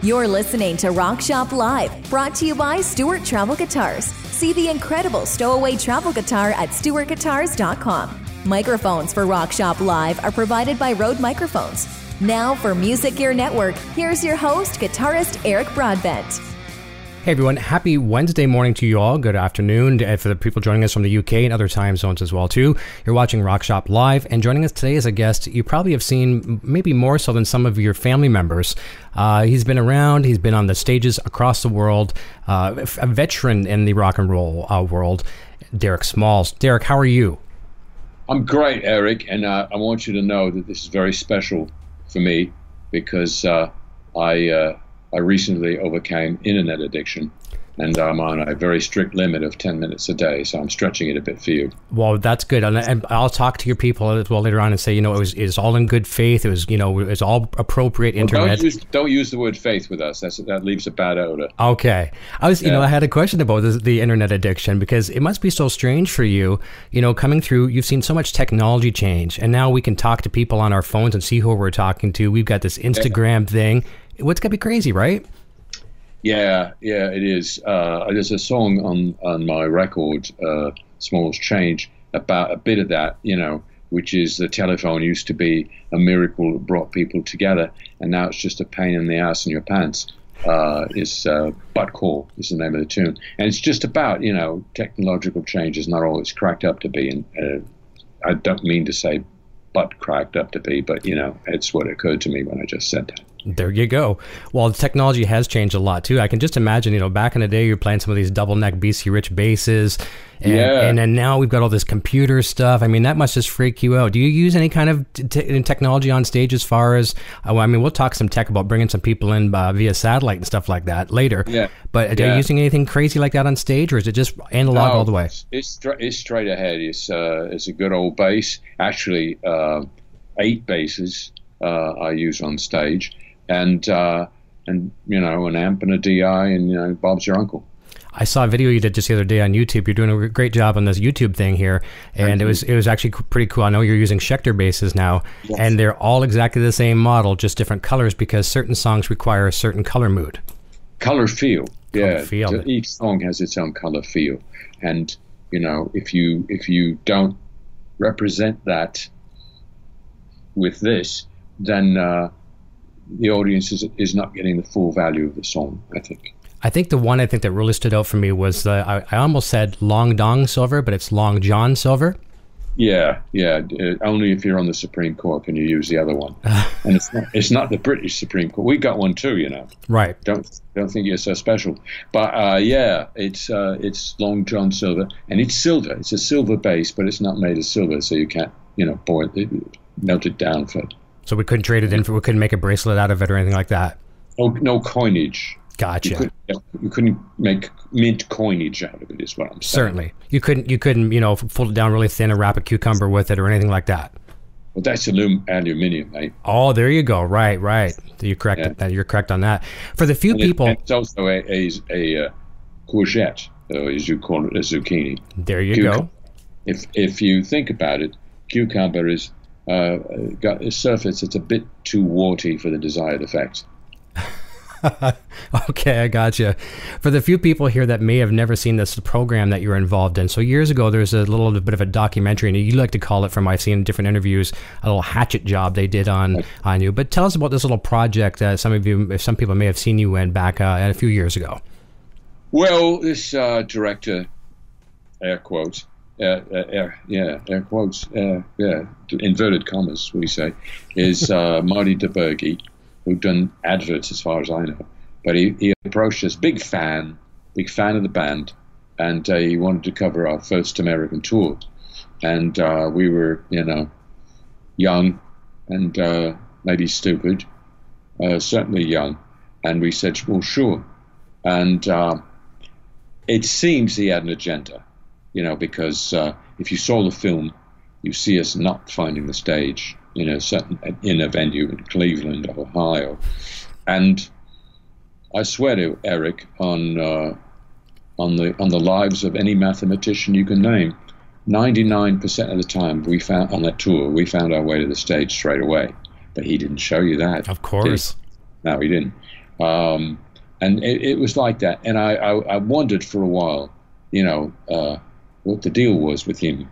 You're listening to Rock Shop Live, brought to you by Stewart Travel Guitars. See the incredible stowaway travel guitar at stewartguitars.com. Microphones for Rock Shop Live are provided by Rode Microphones. Now for Music Gear Network, here's your host, guitarist Eric Broadbent. Hey everyone, happy Wednesday morning to you all. Good afternoon for the people joining us from the UK and other time zones as well too. You're watching Rock Shop Live and joining us today as a guest, you probably have seen maybe more so than some of your family members. Uh, he's been around, he's been on the stages across the world, uh, a veteran in the rock and roll uh, world, Derek Smalls. Derek, how are you? I'm great, Eric, and uh, I want you to know that this is very special for me because uh, I uh, I recently overcame internet addiction and I'm on a very strict limit of 10 minutes a day, so I'm stretching it a bit for you. Well, that's good, and, and I'll talk to your people as well later on and say, you know, it was it's all in good faith. It was, you know, it's all appropriate well, internet. Don't use, don't use the word faith with us. That's that leaves a bad odor. Okay, I was, you know, I had a question about this, the internet addiction because it must be so strange for you, you know, coming through. You've seen so much technology change, and now we can talk to people on our phones and see who we're talking to. We've got this Instagram yeah. thing what's gonna be crazy, right? Yeah, yeah, it is. Uh, there's a song on on my record, uh, "Smalls Change," about a bit of that. You know, which is the telephone used to be a miracle that brought people together, and now it's just a pain in the ass in your pants. Uh, is uh, Butt Call is the name of the tune, and it's just about you know technological change is not all it's cracked up to be, and uh, I don't mean to say butt cracked up to be, but you know it's what occurred to me when I just said that. There you go. Well, the technology has changed a lot too. I can just imagine, you know, back in the day, you're playing some of these double neck BC Rich basses, and, yeah. and then now we've got all this computer stuff. I mean, that must just freak you out. Do you use any kind of t- technology on stage as far as? Uh, I mean, we'll talk some tech about bringing some people in uh, via satellite and stuff like that later. Yeah. But yeah. are you using anything crazy like that on stage, or is it just analog no, all the way? It's it's straight ahead. It's uh, it's a good old bass. Actually, uh, eight basses uh, I use on stage and uh, and you know an amp and a DI and you know Bob's your uncle. I saw a video you did just the other day on YouTube. You're doing a great job on this YouTube thing here, and it was it was actually pretty cool. I know you're using Schecter basses now, yes. and they're all exactly the same model, just different colors because certain songs require a certain color mood. Color feel, color yeah. Feel. Each song has its own color feel, and you know if you if you don't represent that with this, then uh, the audience is, is not getting the full value of the song, I think. I think the one I think that really stood out for me was the, I, I almost said Long Dong Silver, but it's Long John Silver. Yeah, yeah. Uh, only if you're on the Supreme Court can you use the other one, and it's not, it's not the British Supreme Court. We got one too, you know. Right. Don't don't think you're so special, but uh, yeah, it's uh, it's Long John Silver, and it's silver. It's a silver bass, but it's not made of silver, so you can't you know boil it, melt it down for so we couldn't trade it in for, we couldn't make a bracelet out of it or anything like that. No, no coinage. Gotcha. You couldn't, you couldn't, make mint coinage out of it. Is what I'm saying. Certainly, you couldn't. You couldn't. You know, fold it down really thin and wrap a cucumber with it or anything like that. Well, that's alum- aluminium, mate. Oh, there you go. Right, right. You're correct. Yeah. You're correct on that. For the few and people, it, it's also a a, a uh, courgette, uh, as you call it, a zucchini. There you cucumber. go. If if you think about it, cucumber is uh, got a surface that's a bit too warty for the desired effect. okay, I got you. For the few people here that may have never seen this program that you're involved in, so years ago there's a little bit of a documentary, and you like to call it, from I've seen different interviews, a little hatchet job they did on on you. But tell us about this little project that some of you, if some people may have seen you in back uh, a few years ago. Well, this uh, director, air quotes, uh, uh, air, yeah, air quotes, uh, yeah, inverted commas, we say, is uh, Marty DiBergi, who'd done adverts as far as I know. But he, he approached us, big fan, big fan of the band, and uh, he wanted to cover our first American tour. And uh, we were, you know, young and maybe stupid, certainly young. And we said, well, sure. And it seems he had an agenda you know, because uh, if you saw the film, you see us not finding the stage in a certain in a venue in Cleveland, Ohio, and I swear to Eric on uh, on the on the lives of any mathematician you can name. 99% of the time we found on that tour we found our way to the stage straight away. But he didn't show you that. Of course. No he didn't. Um, and it, it, was like that. And I, I, I, wondered for a while, you know, uh, what the deal was with him,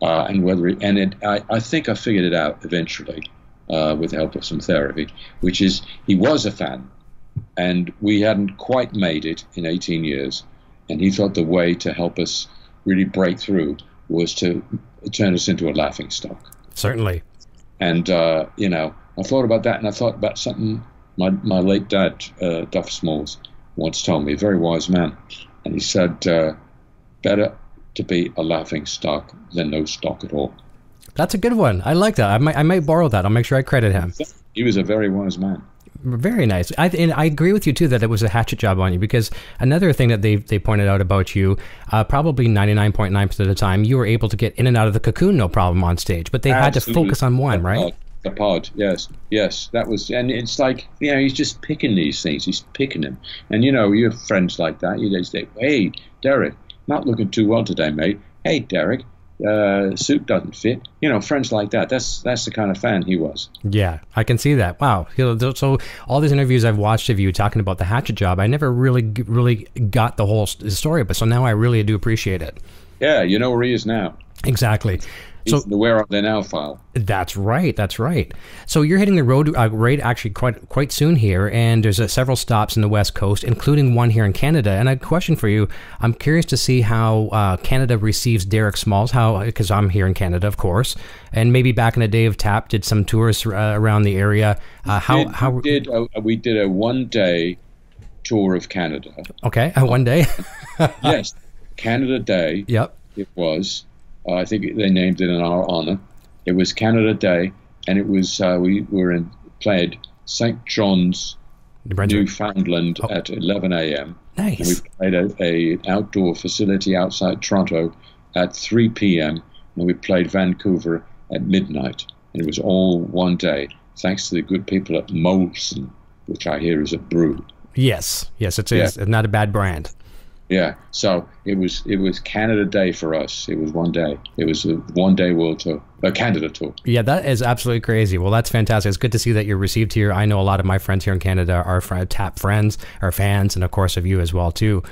uh, and whether it, and it, I, I think I figured it out eventually uh, with the help of some therapy, which is he was a fan, and we hadn't quite made it in 18 years, and he thought the way to help us really break through was to turn us into a laughing stock. Certainly. And uh, you know, I thought about that, and I thought about something my my late dad, uh, Duff Smalls, once told me, a very wise man, and he said, uh, "Better to be a laughing stock than no stock at all." That's a good one. I like that. I might I might borrow that. I'll make sure I credit him. He was a very wise man. Very nice. I, and I agree with you too that it was a hatchet job on you because another thing that they they pointed out about you, uh, probably ninety nine point nine percent of the time, you were able to get in and out of the cocoon no problem on stage, but they Absolutely. had to focus on one, right? The pod, yes, yes, that was, and it's like you know he's just picking these things, he's picking them, and you know you have friends like that. You just say, "Hey, Derek, not looking too well today, mate. Hey, Derek, uh, suit doesn't fit. You know, friends like that. That's that's the kind of fan he was. Yeah, I can see that. Wow. So all these interviews I've watched of you talking about the hatchet job, I never really really got the whole story, but so now I really do appreciate it. Yeah, you know where he is now. Exactly so the where are they now file. That's right. That's right. So you're hitting the road uh, right actually quite quite soon here, and there's uh, several stops in the west coast, including one here in Canada. And a question for you: I'm curious to see how uh, Canada receives Derek Smalls. How because I'm here in Canada, of course, and maybe back in the day of Tap did some tours uh, around the area. Uh, how did, how we did a, we did a one day tour of Canada. Okay, one day. yes, Canada Day. Yep. It was uh, I think they named it in our honor. It was Canada Day, and it was uh, we were in played St. John's, Newfoundland oh. at 11 a.m. Nice. And we played a, a outdoor facility outside Toronto at 3 p.m. and we played Vancouver at midnight. And it was all one day, thanks to the good people at Molson, which I hear is a brew. Yes, yes, it's, yeah. it's not a bad brand. Yeah, so it was it was Canada Day for us. It was one day. It was a one day world tour, a Canada tour. Yeah, that is absolutely crazy. Well, that's fantastic. It's good to see that you're received here. I know a lot of my friends here in Canada are tap friends, are fans, and of course of you as well too.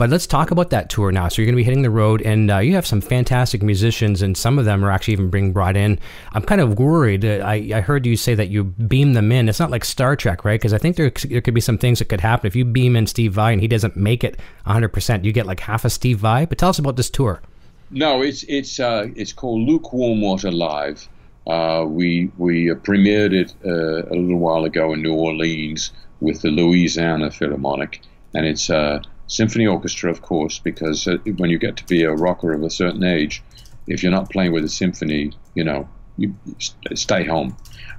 But let's talk about that tour now. So you're going to be hitting the road, and uh, you have some fantastic musicians, and some of them are actually even being brought in. I'm kind of worried. Uh, I, I heard you say that you beam them in. It's not like Star Trek, right? Because I think there, there could be some things that could happen if you beam in Steve Vai and he doesn't make it 100%. You get like half a Steve Vai. But tell us about this tour. No, it's it's uh, it's called Lukewarm Water Live. Uh, we we premiered it uh, a little while ago in New Orleans with the Louisiana Philharmonic, and it's uh, symphony orchestra, of course, because uh, when you get to be a rocker of a certain age, if you're not playing with a symphony, you know, you stay home.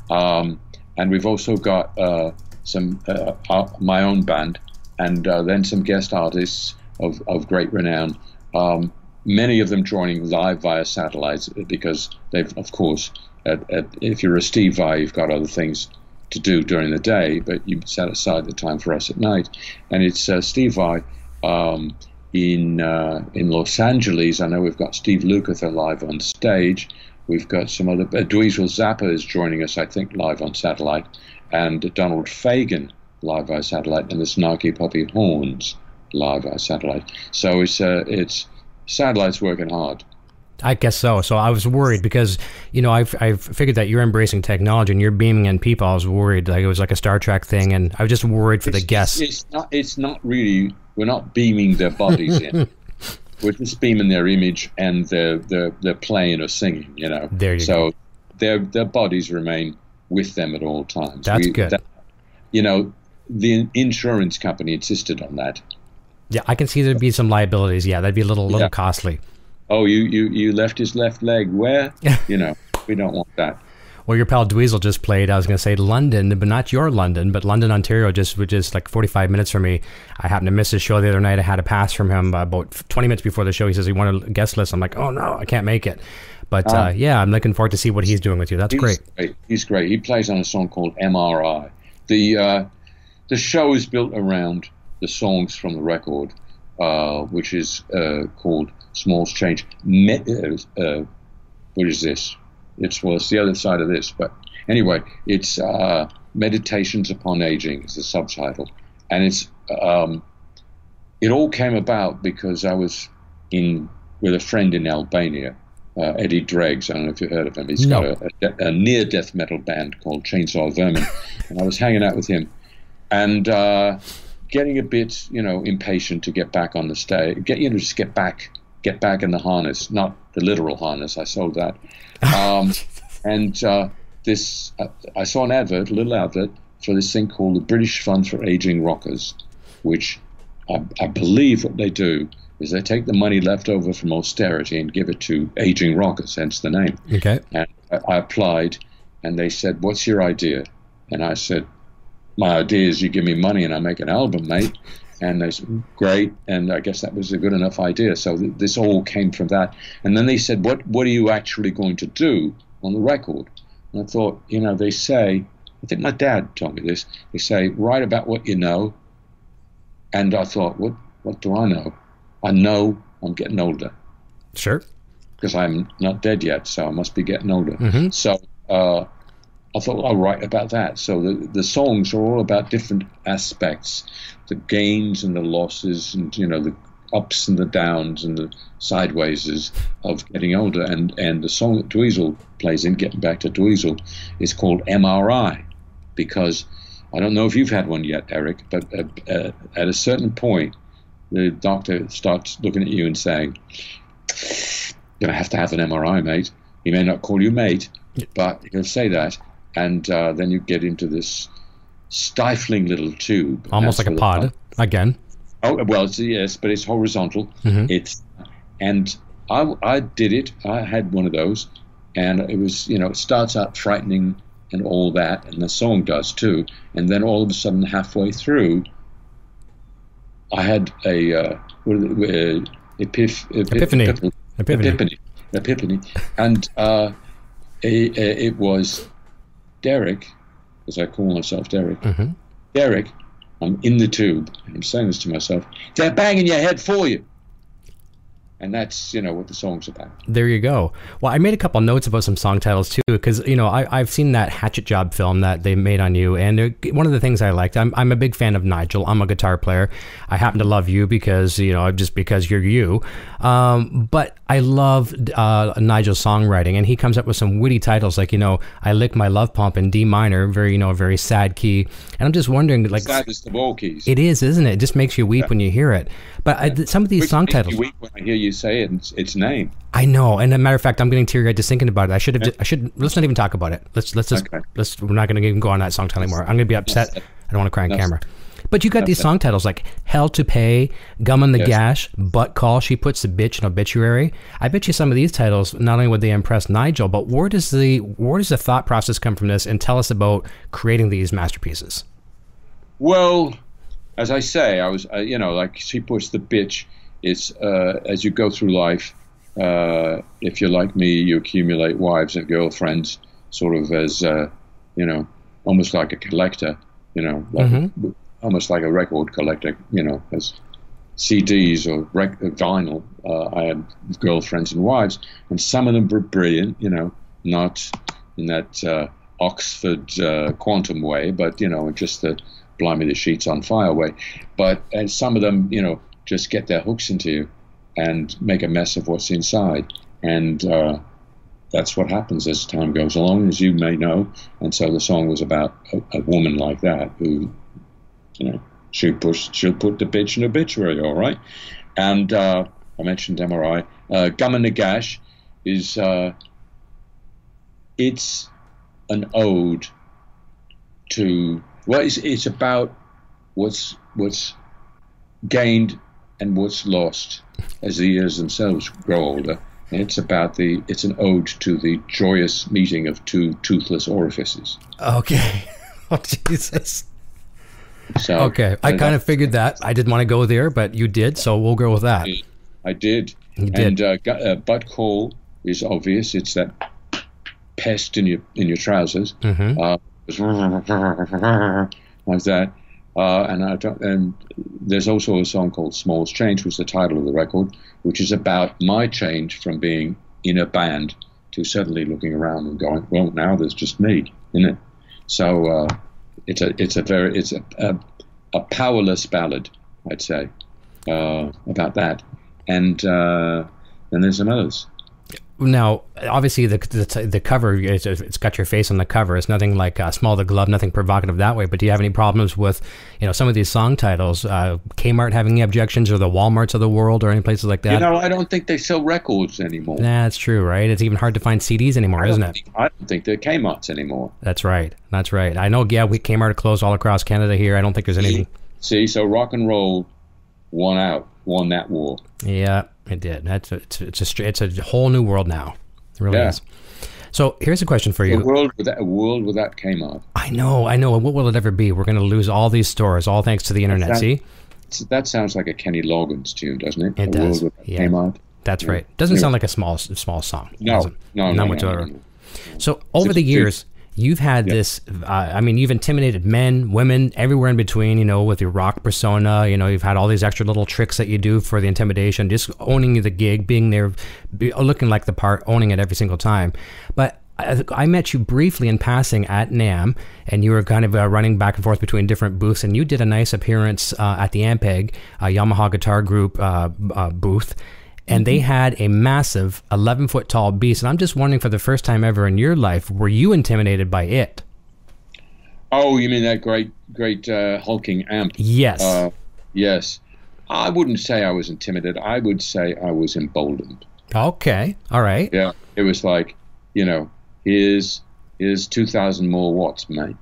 Um, and we've also got uh, some uh, uh, my own band, and uh, then some guest artists of, of great renown. Um, many of them joining live via satellites because they've, of course, at, at, if you're a Steve Vai, you've got other things to do during the day, but you set aside the time for us at night. And it's uh, Steve Vai um, in uh, in Los Angeles, I know we've got Steve Lukather live on stage. We've got some other. Uh, Dweezil Zappa is joining us, I think, live on satellite, and Donald Fagen live via satellite, and the Snarky Puppy Horns live via satellite. So it's uh, it's satellite's working hard. I guess so. So I was worried because you know I've I've figured that you're embracing technology and you're beaming in people. I was worried like it was like a Star Trek thing, and I was just worried for it's, the guests. It's not. It's not really. We're not beaming their bodies in. We're just beaming their image and their their their playing or singing. You know. There you so go. their their bodies remain with them at all times. That's we, good. That, you know, the insurance company insisted on that. Yeah, I can see there'd be some liabilities. Yeah, that'd be a little little yeah. costly oh, you, you, you left his left leg where? you know, we don't want that. Well, your pal Dweezil just played. I was going to say London, but not your London, but London, Ontario, just which is like 45 minutes from me. I happened to miss his show the other night. I had a pass from him about 20 minutes before the show. He says he wanted a guest list. I'm like, oh no, I can't make it. But uh, uh, yeah, I'm looking forward to see what he's doing with you. That's he's great. great. He's great. He plays on a song called MRI. The uh, the show is built around the songs from the record, uh, which is uh, called Smalls Change. Uh, uh, what is this? It's well, it's the other side of this, but anyway, it's uh, Meditations Upon Aging is the subtitle, and it's um, it all came about because I was in with a friend in Albania, uh, Eddie Dreggs. I don't know if you've heard of him. He's No. got a, a, a near death metal band called Chainsaw Vermin, and I was hanging out with him, and uh, getting a bit, you know, impatient to get back on the stage. Get you know, just get back, get back in the harness, not the literal harness. I sold that, um, and uh, this uh, I saw an advert, a little advert for this thing called the British Fund for Aging Rockers, which I, I believe what they do is they take the money left over from austerity and give it to aging rockers, hence the name. Okay. And I, I applied, and they said, "What's your idea?" And I said, "My idea is you give me money and I make an album, mate." And they said, "Great." And I guess that was a good enough idea. So th- this all came from that. And then they said, "What What are you actually going to do on the record?" And I thought, you know, they say, I think my dad told me this. They say, write about what you know. And I thought, what What do I know? I know I'm getting older Sure. because I'm not dead yet, so I must be getting older. Mhm. So uh, I thought well, I'll write about that. So the, the songs are all about different aspects, the gains and the losses, and you know the ups and the downs and the sidewayses of getting older. And and the song that Dweezil plays in, getting back to Dweezil, is called MRI, because I don't know if you've had one yet, Eric, but uh, uh, at a certain point, the doctor starts looking at you and saying, "You're gonna have to have an MRI, mate." He may not call you mate, but he'll say that, and uh, then you get into this stifling little tube, Almost like a pod. Again. Oh well, it's, yes, but it's horizontal. Mhm. It's and I, I did it. I had one of those, and it was you know it starts out frightening and all that, and the song does too. And then all of a sudden, halfway through, I had a uh, what it, uh, epiph, Epiphany. epiphany. Epiphany. Epiphany. Epiphany. And uh, it was Derek, as I call myself Derek. Mhm. Derek, I'm in the tube. I'm saying this to myself. They're banging your head for you. And that's, you know, what the song's about. There you go. Well, I made a couple notes about some song titles too, because you know I, I've seen that Hatchet Job film that they made on you, and one of the things I liked, I'm I'm a big fan of Nigel. I'm a guitar player. I happen to love you because you know just because you're you. Um, but I love uh, Nigel's songwriting, and he comes up with some witty titles like you know I lick my love pump in D minor, very you know very sad key, and I'm just wondering like Saddest of all keys. it is, isn't it? It just makes you weep when you hear it. But I, some of these Which song titles. weep when I hear you say it, its, its name. I know, and as a matter of fact, I'm getting teary eyed just thinking about it. I should have. I should. Let's not even talk about it. Let's let's just. Okay. Let's. We're not going to even go on that song title anymore. I'm going to be upset. I don't want to cry on camera. But you got these song titles like "Hell Toupee," "Gum on the Yes. Gash," "Butt Call." She puts the bitch in obituary. I bet you some of these titles not only would they impress Nigel, but where does the where does the thought process come from this? And tell us about creating these masterpieces. Well, as I say, I was, uh, you know, like she puts the bitch. It's uh, as you go through life. Uh, if you're like me, you accumulate wives and girlfriends, sort of as, uh, you know, almost like a collector. You know, like almost like a record collector. You know, as CDs or rec- uh, vinyl. Uh, I had girlfriends and wives, and some of them were brilliant. You know, not in that uh, Oxford uh, quantum way, but you know, just the blimey the sheets on fire way. But some of them, you know, just get their hooks into you and make a mess of what's inside, and uh, that's what happens as time goes along, as you may know. And so the song was about a, a woman like that who, you know, she'll push, she'll put the bitch in obituary, all right. And uh, I mentioned MRI. Uh, Gum and the Gash is uh, it's an ode to well, it's, it's about what's what's gained and what's lost as the years themselves grow older. And it's about the it's an ode to the joyous meeting of two toothless orifices. Okay. Oh Jesus. So Okay, I kind of figured that. I didn't want to go there, but you did, so we'll go with that. I did. You did. And uh, uh, butt call is obvious. It's that pest in your in your trousers. Mhm. Uh, like that. Uh, and I and there's also a song called "Small's Change," was the title of the record, which is about my change from being in a band to suddenly looking around and going, "Well, now there's just me in it." So uh, it's a it's a very it's a a, a powerless ballad, I'd say, uh, about that. And uh, then there's some others. Now, obviously, the the, the cover it's, it's got your face on the cover. It's nothing like uh, "Smell the Glove," nothing provocative that way. But do you have any problems with, you know, some of these song titles? Uh, Kmart having any objections, or the WalMarts of the world, or any places like that? You know, I don't think they sell records anymore. Nah, that's true, right? It's even hard to find CDs anymore, isn't it? think- I don't think they're Kmart's anymore. That's right. That's right. I know. Yeah, we Kmart closed all across Canada here. I don't think there's anything. See, so rock and roll won out, won that war. Yeah, it did. That's a, it's it's a str- it's a whole new world now. It really Yeah. is. So here's a question for A you. world without a world without Kmart. I know, I know. What will it ever be? We're going to lose all these stores, all thanks to the internet. that- See, that sounds like a Kenny Loggins tune, doesn't it? It a does, World without yeah. Kmart. that's right. Doesn't sound like a small small song. No, no, None no, no, whatsoever. no, no. So over the years, you've had this. Uh, I mean, you've intimidated men, women, everywhere in between. You know, with your rock persona. You know, you've had all these extra little tricks that you do for the intimidation, just owning the gig, being there, be, looking like the part, owning it every single time. But I, I met you briefly in passing at NAMM, and you were kind of uh, running back and forth between different booths, and you did a nice appearance uh, at the Ampeg, Yamaha Guitar Group uh, uh, booth and they had a massive 11 foot tall beast. And I'm just wondering, for the first time ever in your life, were you intimidated by it? Oh, you mean that great, great uh, hulking amp? Yes. Uh, yes. I wouldn't say I was intimidated. I would say I was emboldened. okay. All right. Yeah. It was like, you know, here's here's two thousand more watts, mate.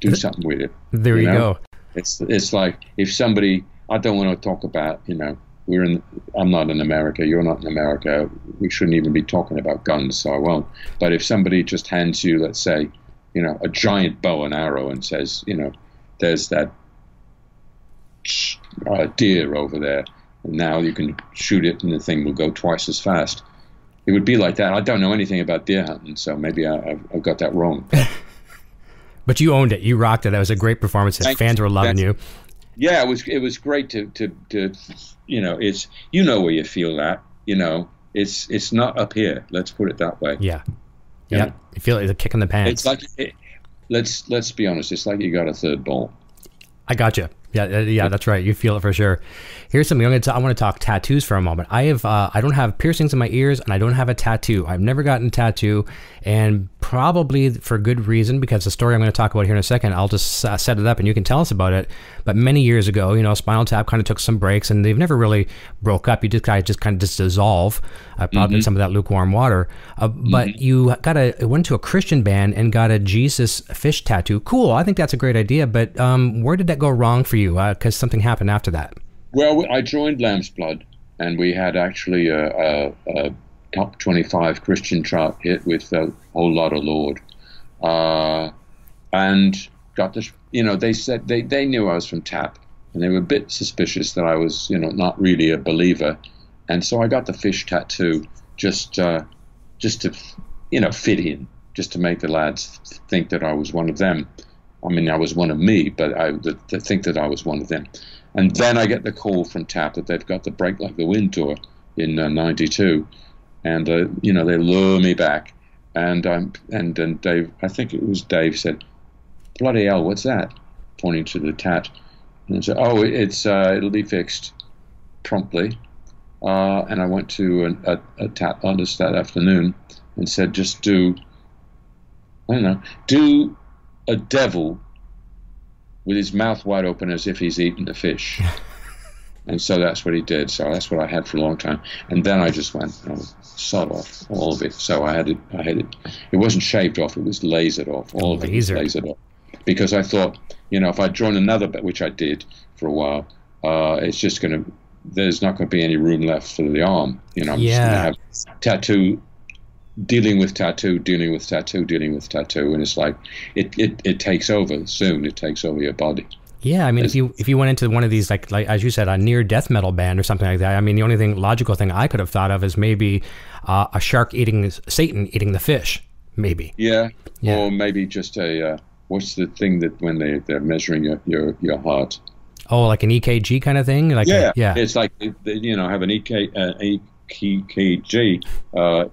Do something with it. There you, know? go. It's it's like if somebody I don't want to talk about, you know, we're in I'm not in America, you're not in America. We shouldn't even be talking about guns, so I won't. But if somebody just hands you, let's say, you know, a giant bow and arrow and says, you know, there's that uh, deer over there, and now you can shoot it and the thing will go twice as fast. It would be like that. I don't know anything about deer hunting, so maybe I, I've, I've got that wrong. But you owned it. You rocked it. That was a great performance. His Thank fans you. were loving That's- you. Yeah, it was it was great to, to to you know it's you know where you feel that you know it's it's not up here. Let's put it that way. Yeah. Yeah. You feel it like a kick in the pants. It's like it, let's let's be honest. It's like you got a third ball. I got you. Yeah, yeah, that's right. You feel it for sure. Here's something I'm going to. I want to talk tattoos for a moment. I have. Uh, I don't have piercings in my ears, and I don't have a tattoo. I've never gotten a tattoo, and probably for good reason because the story I'm going to talk about here in a second. I'll just uh, set it up, and you can tell us about it. But many years ago, you know, Spinal Tap kind of took some breaks, and they've never really broke up. You just kind of just kind of just dissolve, uh, probably in some of that lukewarm water. Uh, but you got a went to a Christian band and got a Jesus fish tattoo. Cool. I think that's a great idea. But um, where did that go wrong for you? Because something happened after that. Well, I joined Lamb's Blood, and we had actually a, a, a top 25 Christian chart hit with a whole lot of Lord. Uh, and got you know, they said they, they knew I was from TAP, and they were a bit suspicious that I was, you know, not really a believer. And so I got the fish tattoo just, uh, just to, you know, fit in, just to make the lads think that I was one of them. I mean, I was one of me, but I to to think that I was one of them. And then I get the call from TAP that they've got the Break Like the Wind tour in '92, and uh, you know they lure me back, and um, and and Dave, I think it was Dave said, "Bloody hell, what's that?" Pointing to the tat, and said, "Oh, it's uh, it'll be fixed promptly." Uh, and I went to an, a, a tat artist that afternoon and said, "Just do, I don't know, do a devil with his mouth wide open as if he's eating a fish." And so that's what he did. So that's what I had for a long time. And then I just went, oh, sod off all of it. So I had it. I had it. It wasn't shaved off. It was lasered off. All of it lasered off. Because I thought, you know, if I join another, which I did for a while, uh, it's just going to. There's not going to be any room left for the arm. You know, I'm just Yeah. going to have tattoo, dealing with tattoo, dealing with tattoo, dealing with tattoo, and it's like it, it, it takes over soon. It takes over your body. Yeah, I mean, if you if you went into one of these like like as you said, a near death metal band or something like that, I mean, the only thing logical thing I could have thought of is maybe uh, a shark eating Satan eating the fish, maybe. Yeah. Yeah. Or maybe just a uh, what's the thing that when they they're measuring your your, your heart? Oh, like an EKG kind of thing. Like Yeah. yeah, It's like they, you know have an EK uh, EKG, uh,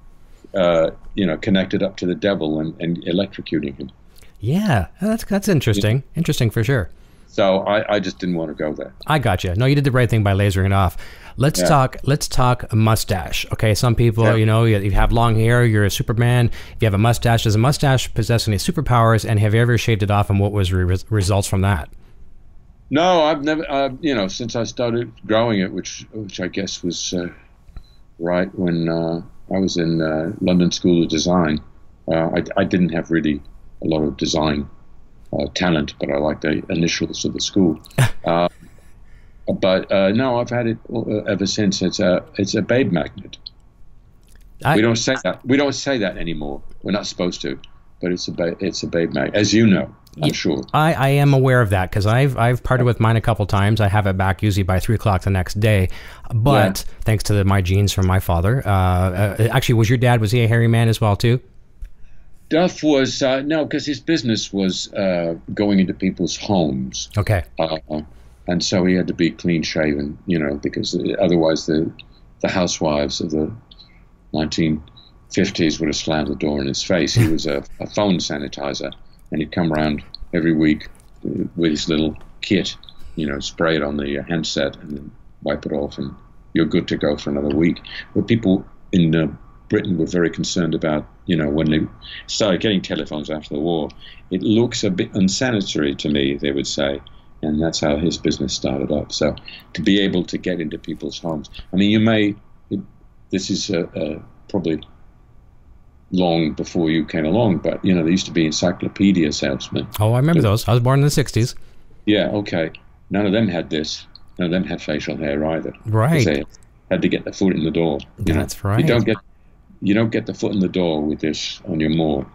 uh, you know, connected up to the devil and, and electrocuting him. Yeah, that's that's interesting. Interesting for sure. So I, I just didn't want to go there. I got you. No, you did the right thing by lasering it off. Let's Yeah. talk. Let's talk mustache. Okay, some people, Yeah. you know, you, you have long hair. You're a Superman. If you have a mustache, does a mustache possess any superpowers? And have you ever shaved it off? And what was re- results from that? No, I've never. Uh, you know, since I started growing it, which which I guess was uh, right when uh, I was in uh, London School of Design. Uh, I, I didn't have really a lot of design talent, but I like the initials of the school. uh, but uh, no, I've had it uh, ever since. It's a it's a babe magnet. I, We don't say that. We don't say that anymore. We're not supposed to. But it's a ba- it's a babe magnet, as you know. I'm sure. I, I am aware of that because I've I've parted with mine a couple times. I have it back usually by three o'clock the next day, but thanks to the, my genes from my father. Uh, uh, actually, was your dad was he a hairy man as well too? Duff was uh, no, because his business was uh, going into people's homes, Okay, uh, and so he had to be clean shaven, you know, because otherwise the the housewives of the 1950s would have slammed the door in his face. He was a, a phone sanitizer, and he'd come around every week with his little kit, you know, spray it on the handset and then wipe it off, and you're good to go for another week. But people in uh, Britain were very concerned about, you know, when they started getting telephones after the war, it looks a bit unsanitary to me, they would say. And that's how his business started up. So to be able to get into people's homes, I mean, you may, it, this is uh, uh, probably long before you came along, but, you know, there used to be encyclopedia salesmen. oh I remember those. I was born in the '60s. Yeah, okay. None of them had this. None of them had facial hair either. Right. They had to get the foot in the door. you know. That's right. You don't get you don't get the foot in the door with this on your moor.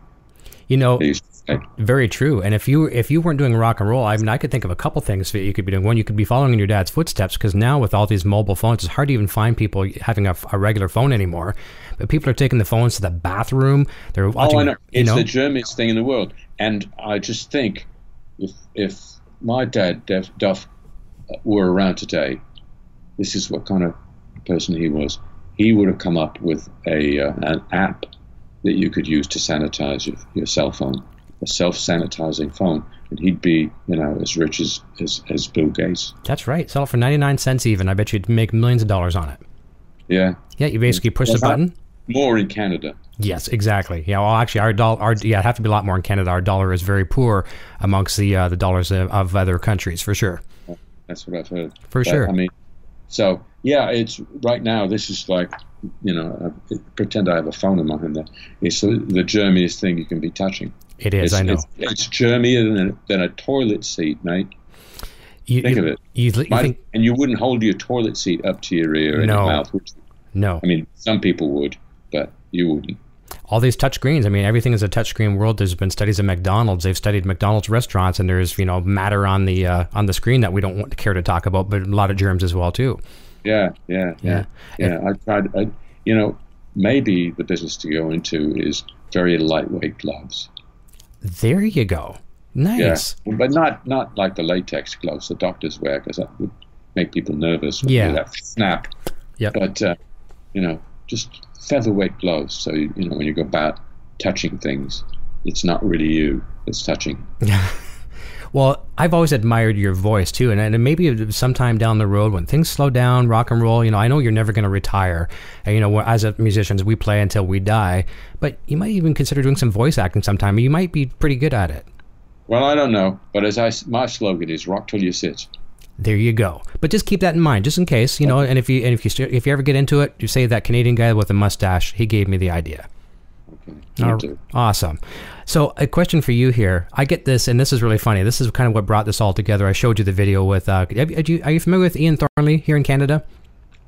You know, They used to say. Very true. And if you if you weren't doing rock and roll, I mean, I could think of a couple things that you could be doing. One, you could be following in your dad's footsteps because now with all these mobile phones, it's hard to even find people having a, a regular phone anymore. But people are taking the phones to the bathroom. They're watching. Oh, I know. It's know, the germiest thing in the world. And I just think if if my dad, Duff, uh, were around today, this is what kind of person he was. He would have come up with a uh, an app that you could use to sanitize your, your cell phone, a self-sanitizing phone, and he'd be, you know, as rich as, as, as Bill Gates. that's right. Sell it for ninety nine cents even. I bet you'd make millions of dollars on it. Yeah. Yeah, you basically push that- button. More in Canada. Yes, exactly. Yeah, well, actually, our dollar, our yeah, it'd have to be a lot more in Canada. Our dollar is very poor amongst the uh, the dollars of, of other countries for sure. That's what I've heard. For But, sure. I mean, so yeah, it's right now. This is like, you know, I pretend I have a phone in my hand. There, it's the, the germiest thing you can be touching. It is. It's, I know. It's, it's germier than a, than a toilet seat, mate. You, think you, of it. You, you My- think and you wouldn't hold your toilet seat up to your ear and your mouth. Which, no? I mean, some people would, but you wouldn't. all these touch screens. I mean, everything is a touch screen world. There's been studies at McDonald's. They've studied McDonald's restaurants, and there's you know matter on the uh, on the screen that we don't want to care to talk about, but a lot of germs as well too. Yeah, yeah, Yeah. yeah, yeah. I tried. I, you know, maybe the business to go into is very lightweight gloves. There you go. Nice. Yeah, but not not like the latex gloves the doctors wear because that would make people nervous. When Yeah. you that snap. Yeah. But uh, you know, just featherweight gloves. So you, you know, when you go about touching things, it's not really you that's touching. Well, I've always admired your voice too, and, and maybe sometime down the road when things slow down, rock and roll. You know, I know you're never going to retire. And, you know, as a musicians, we play until we die. But you might even consider doing some voice acting sometime. You might be pretty good at it. Well, I don't know, but as I my slogan is "Rock till you sit." There you go. But just keep that in mind, just in case, you know. And if you and if you if you ever get into it, you say that Canadian guy with the mustache. He gave me the idea. Okay. Awesome. So, a question for you here. I get this, and this is really funny. This is kind of what brought this all together. I showed you the video with. Uh, you- are, you, are you familiar with Ian Thornley here in Canada?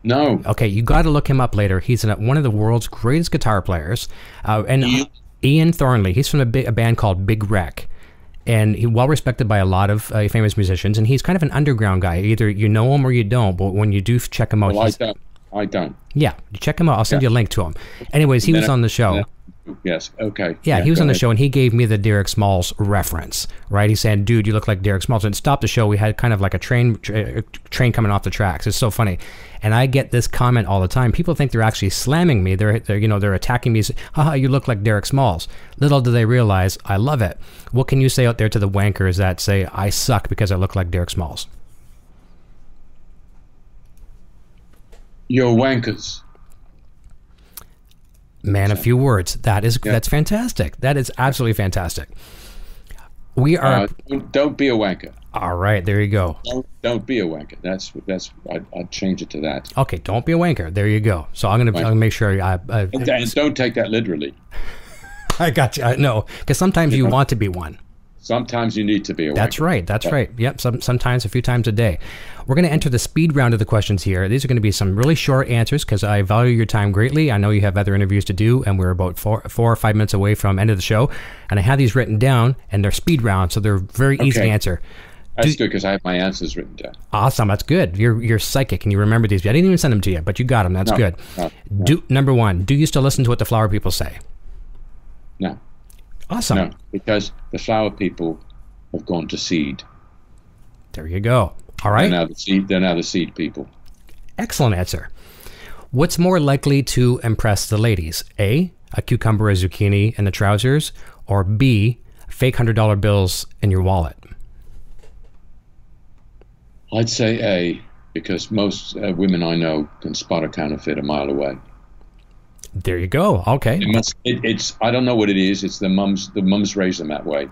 No, Okay, you got to look him up later. He's one of the world's greatest guitar players, uh, and Ian? Ian Thornley. He's from a, big, a band called Big Wreck, and he's well respected by a lot of uh, famous musicians. And he's kind of an underground guy. Either you know him or you don't. But when you do check him out, well, I don't. I don't. yeah, check him out. I'll send Yeah. you a link to him. Anyways, he was I- on the show. Yes. Okay. Yeah, he was on the ahead. show and he gave me the Derek Smalls reference, right? He's saying, "Dude, you look like Derek Smalls." And it stopped the show. We had kind of like a train tra- uh, train coming off the tracks. It's so funny. And I get this comment all the time. People think they're actually slamming me. They're, they're you know they're attacking me. Haha, you look like Derek Smalls. Little do they realize I love it. What can you say out there to the wankers that say I suck because I look like Derek Smalls? You're wankers. Man, a few words. That is Yeah. that's fantastic. That is absolutely fantastic. We are Uh, don't, don't be a wanker. all right. There you go. Don't, don't be a wanker. That's that's. I, I'd change it to that. Okay, don't be a wanker. There you go. So I'm gonna, I'm gonna make sure I, I, And, and don't take that literally. I got you. I know because sometimes you want to be one. Sometimes you need to be a. That's right. That's right. Yep. Some, sometimes a few times a day. We're going to enter the speed round of the questions here. These are going to be some really short answers because I value your time greatly. I know you have other interviews to do, and we're about four, four or five minutes away from end of the show. And I have these written down, and they're speed round, so they're very easy to answer. That's good because I have my answers written down. Awesome. That's good. You're you're psychic and you remember these. I didn't even send them to you, but you got them. That's No, good. no, Do number one. Do you still listen to what the flower people say? No, Awesome. no, because the flower people have gone to seed. There you go. All right. They're now the seed. They're now the seed people. Excellent answer. What's more likely to impress the ladies? A. A cucumber, a zucchini, and the trousers, or B. Fake hundred dollar bills in your wallet. I'd say A because most uh, women I know can spot a counterfeit a mile away. There you go. Okay. It must. It, it's. I don't know what it is. It's the mums. The mums raise them that way.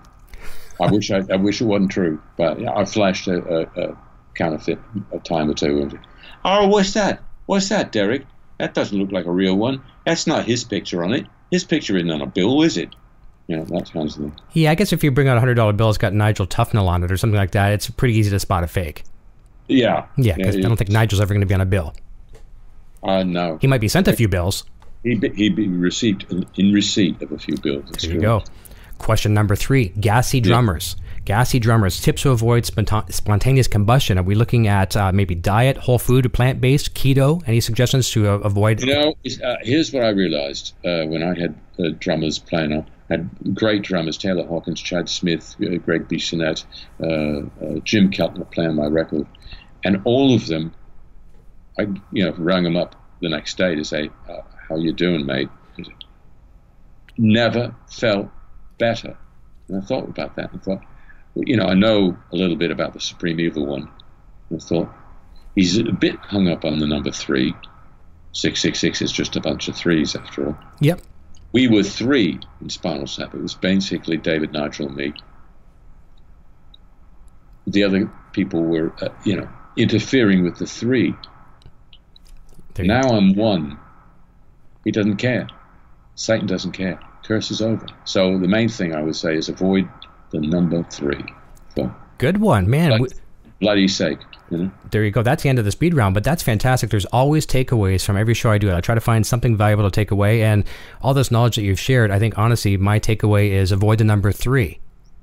I wish. I, I wish it wasn't true, but yeah, I flashed a, a, a counterfeit a time or two. And, oh, what's that? What's that, Derek? That doesn't look like a real one. That's not his picture on it. His picture isn't on a bill, is it? You know that kind of thing. Yeah, I guess if you bring out a hundred dollar bill, it's got Nigel Tufnel on it or something like that. It's pretty easy to spot a fake. Yeah. Yeah, because I don't think Nigel's ever going to be on a bill. Uh, no. He might be sent a few bills. He'd be, he'd be received in, in receipt of a few bills. There you go. Question number three: gassy drummers. Gassy drummers. Tips to avoid sponta- spontaneous combustion. Are we looking at uh, maybe diet, whole food, plant based, keto? Any suggestions to uh, avoid? You know, uh, here's what I realized uh, when I had uh, drummers playing. on had great drummers: Taylor Hawkins, Chad Smith, uh, Greg Bissonette, uh, uh, Jim Keltner playing my record, and all of them, I you know rang them up the next day to say, uh, "How you doing, mate?" Never felt better, and I thought about that. and I thought, you know, I know a little bit about the Supreme Evil one. And I thought he's a bit hung up on the number three. 666 is just a bunch of threes after all. Yep. We were three in Spinal Tap. It was basically David, Nigel, and me. The other people were, uh, you know, interfering with the three. There Now I'm one. He doesn't care. Satan doesn't care. Curse is over. So the main thing I would say is avoid the number three. Good one, man. bloody, bloody sake. Know? There you go. That's the end of the speed round, but that's fantastic. There's always takeaways from every show I do. I try to find something valuable to take away, and all this knowledge that you've shared, I think honestly, my takeaway is avoid the number three.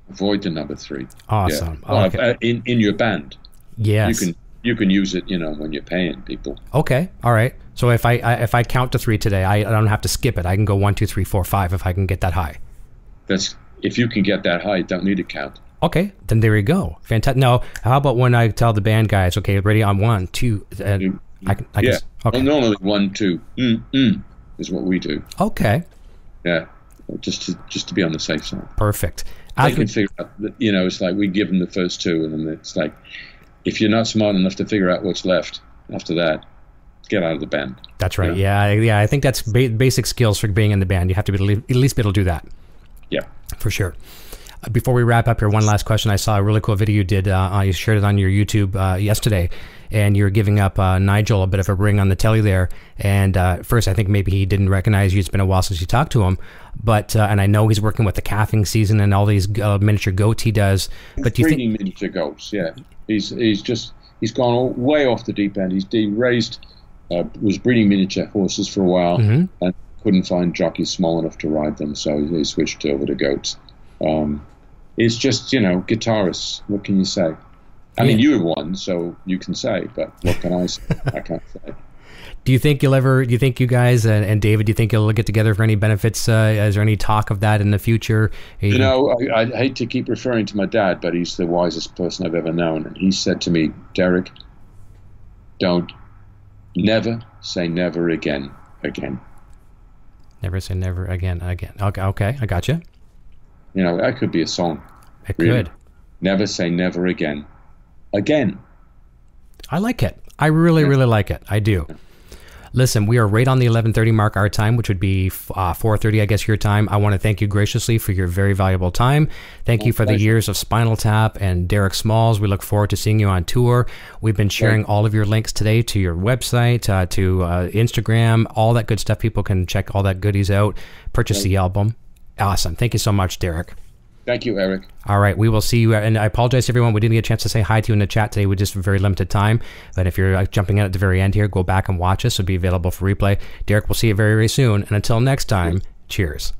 Avoid the number three. Awesome. Yeah. Well, Okay. uh, in in your band, Yes. you can you can use it. You know, when you're paying people. Okay. All right. So if I, I if I count to three today, I, I don't have to skip it. I can go one, two, three, four, five if I can get that high. That's if you can get that high, you don't need to count. Okay, then there you go. Fantastic. No, how about when I tell the band guys, okay, ready on one, two, and I, can- I yeah. guess. Okay. Well, normally one, two, mm, mm, is what we do. Okay. Yeah, just to just to be on the safe side. Perfect. They As can figure out. That, you know, it's like we give them the first two, and then it's like, if you're not smart enough to figure out what's left after that, get out of the band. that's right. Yeah. yeah, I think that's ba- basic skills for being in the band. You have to be at least be able to do that Yeah. for sure. Uh, Before we wrap up here, one last question. I saw a really cool video you did. Uh, uh, you shared it on your YouTube uh, yesterday, and you're giving up uh, Nigel a bit of a ring on the telly there. And uh, first, I think maybe he didn't recognize you. It's been a while since you talked to him, but uh, and I know he's working with the calving season and all these uh, miniature goats he does. But do you think? miniature goats. Yeah, he's he's just he's gone all, way off the deep end. He's he raised uh, was breeding miniature horses for a while Mhm. and couldn't find jockeys small enough to ride them, so he switched over to goats. Um, it's just you know guitarists. What can you say? I mean, you're one, so you can say, but what can I say? I can't say. Do you think you'll ever? Do you think you guys and, and David? Do you think you'll get together for any benefits? Uh, is there any talk of that in the future? You know, I, I hate to keep referring to my dad, but he's the wisest person I've ever known, and he said to me, "Derek, don't, never say never again, again." Never say never again, again. Okay, okay, I got you. You know, that could be a song. It really. could. Never say never again, again. I like it. I really, really like it. I do. Listen, we are right on the 11:30 mark our time, which would be uh, 4:30, I guess, your time. I want to thank you graciously for your very valuable time. Thank you for the years of Spinal Tap and Derek Smalls. We look forward to seeing you on tour. We've been sharing all of your links today to your website, uh, to uh, Instagram, all that good stuff. People can check all that goodies out. Purchase the album. Awesome. Thank you so much, Derek. Thank you, Eric. All right, we will see you. And I apologize everyone. We didn't get a chance to say hi to you in the chat today. We just very limited time. But if you're jumping in at the very end here, go back and watch us. It'll be available for replay. Derek, we'll see you very, very soon. And until next time, cheers.